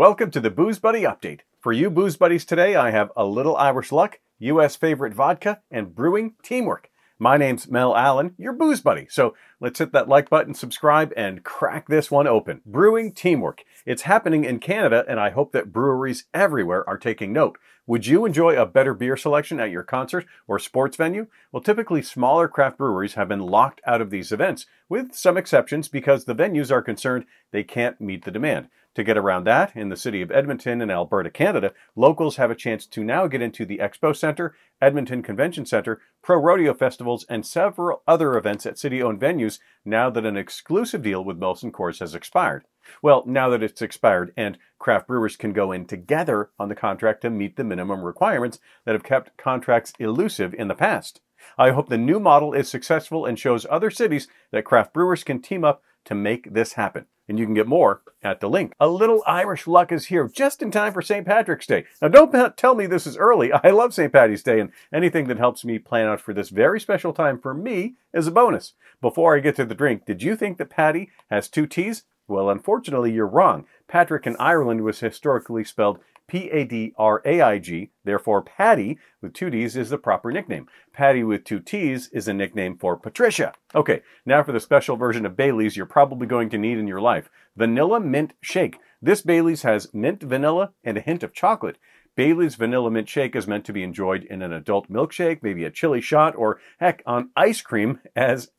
Welcome to the Booze Buddy Update. For you Booze Buddies today, I have a little Irish luck, U.S. favorite vodka, and brewing teamwork. My name's Mel Allen, your booze buddy. So let's hit that like button, subscribe, and crack this one open. Brewing teamwork. It's happening in Canada, and I hope that breweries everywhere are taking note. Would you enjoy a better beer selection at your concert or sports venue? Well, typically smaller craft breweries have been locked out of these events, with some exceptions because the venues are concerned they can't meet the demand. To get around that, in the city of Edmonton in Alberta, Canada, locals have a chance to now get into the Expo Center, Edmonton Convention Center, Pro Rodeo festivals, and several other events at city owned venues now that an exclusive deal with Molson Coors has expired. Well, now that it's expired and craft brewers can go in together on the contract to meet the minimum requirements that have kept contracts elusive in the past. I hope the new model is successful and shows other cities that craft brewers can team up to make this happen and you can get more at the link. A little Irish luck is here just in time for St. Patrick's Day. Now, don't tell me this is early. I love St. Paddy's Day, and anything that helps me plan out for this very special time for me is a bonus. Before I get to the drink, did you think that Patty has two T's? Well, unfortunately, you're wrong. Patrick in Ireland was historically spelled P A D R A I G. Therefore, Paddy with two D's is the proper nickname. Patty with two T's is a nickname for Patricia. Okay, now for the special version of Bailey's you're probably going to need in your life Vanilla Mint Shake. This Bailey's has mint vanilla and a hint of chocolate. Bailey's Vanilla Mint Shake is meant to be enjoyed in an adult milkshake, maybe a chili shot, or heck, on ice cream as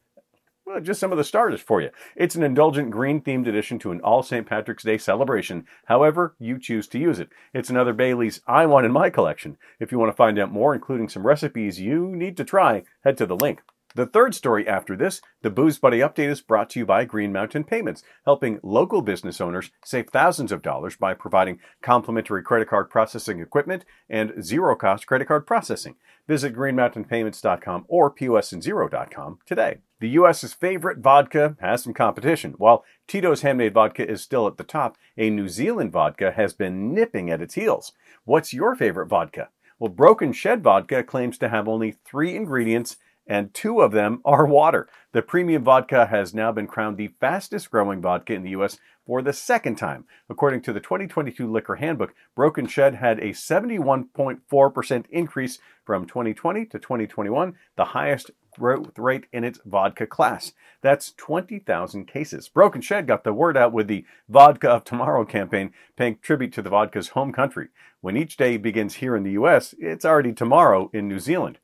well, just some of the starters for you. It's an indulgent green themed addition to an all St. Patrick's Day celebration, however you choose to use it. It's another Bailey's I want in my collection. If you want to find out more, including some recipes you need to try, head to the link. The third story after this, the Booze Buddy update is brought to you by Green Mountain Payments, helping local business owners save thousands of dollars by providing complimentary credit card processing equipment and zero cost credit card processing. Visit greenmountainpayments.com or POSandZero.com today. The U.S.'s favorite vodka has some competition. While Tito's handmade vodka is still at the top, a New Zealand vodka has been nipping at its heels. What's your favorite vodka? Well, Broken Shed Vodka claims to have only three ingredients and two of them are water. The premium vodka has now been crowned the fastest growing vodka in the U.S. for the second time. According to the 2022 Liquor Handbook, Broken Shed had a 71.4% increase from 2020 to 2021, the highest growth rate in its vodka class. That's 20,000 cases. Broken Shed got the word out with the Vodka of Tomorrow campaign, paying tribute to the vodka's home country. When each day begins here in the US, it's already tomorrow in New Zealand.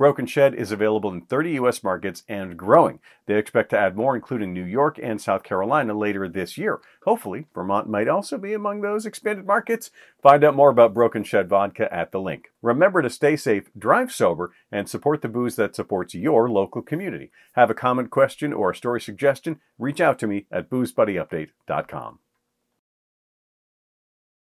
Broken Shed is available in 30 U.S. markets and growing. They expect to add more, including New York and South Carolina later this year. Hopefully, Vermont might also be among those expanded markets. Find out more about Broken Shed Vodka at the link. Remember to stay safe, drive sober, and support the booze that supports your local community. Have a comment, question, or a story suggestion? Reach out to me at boozebuddyupdate.com.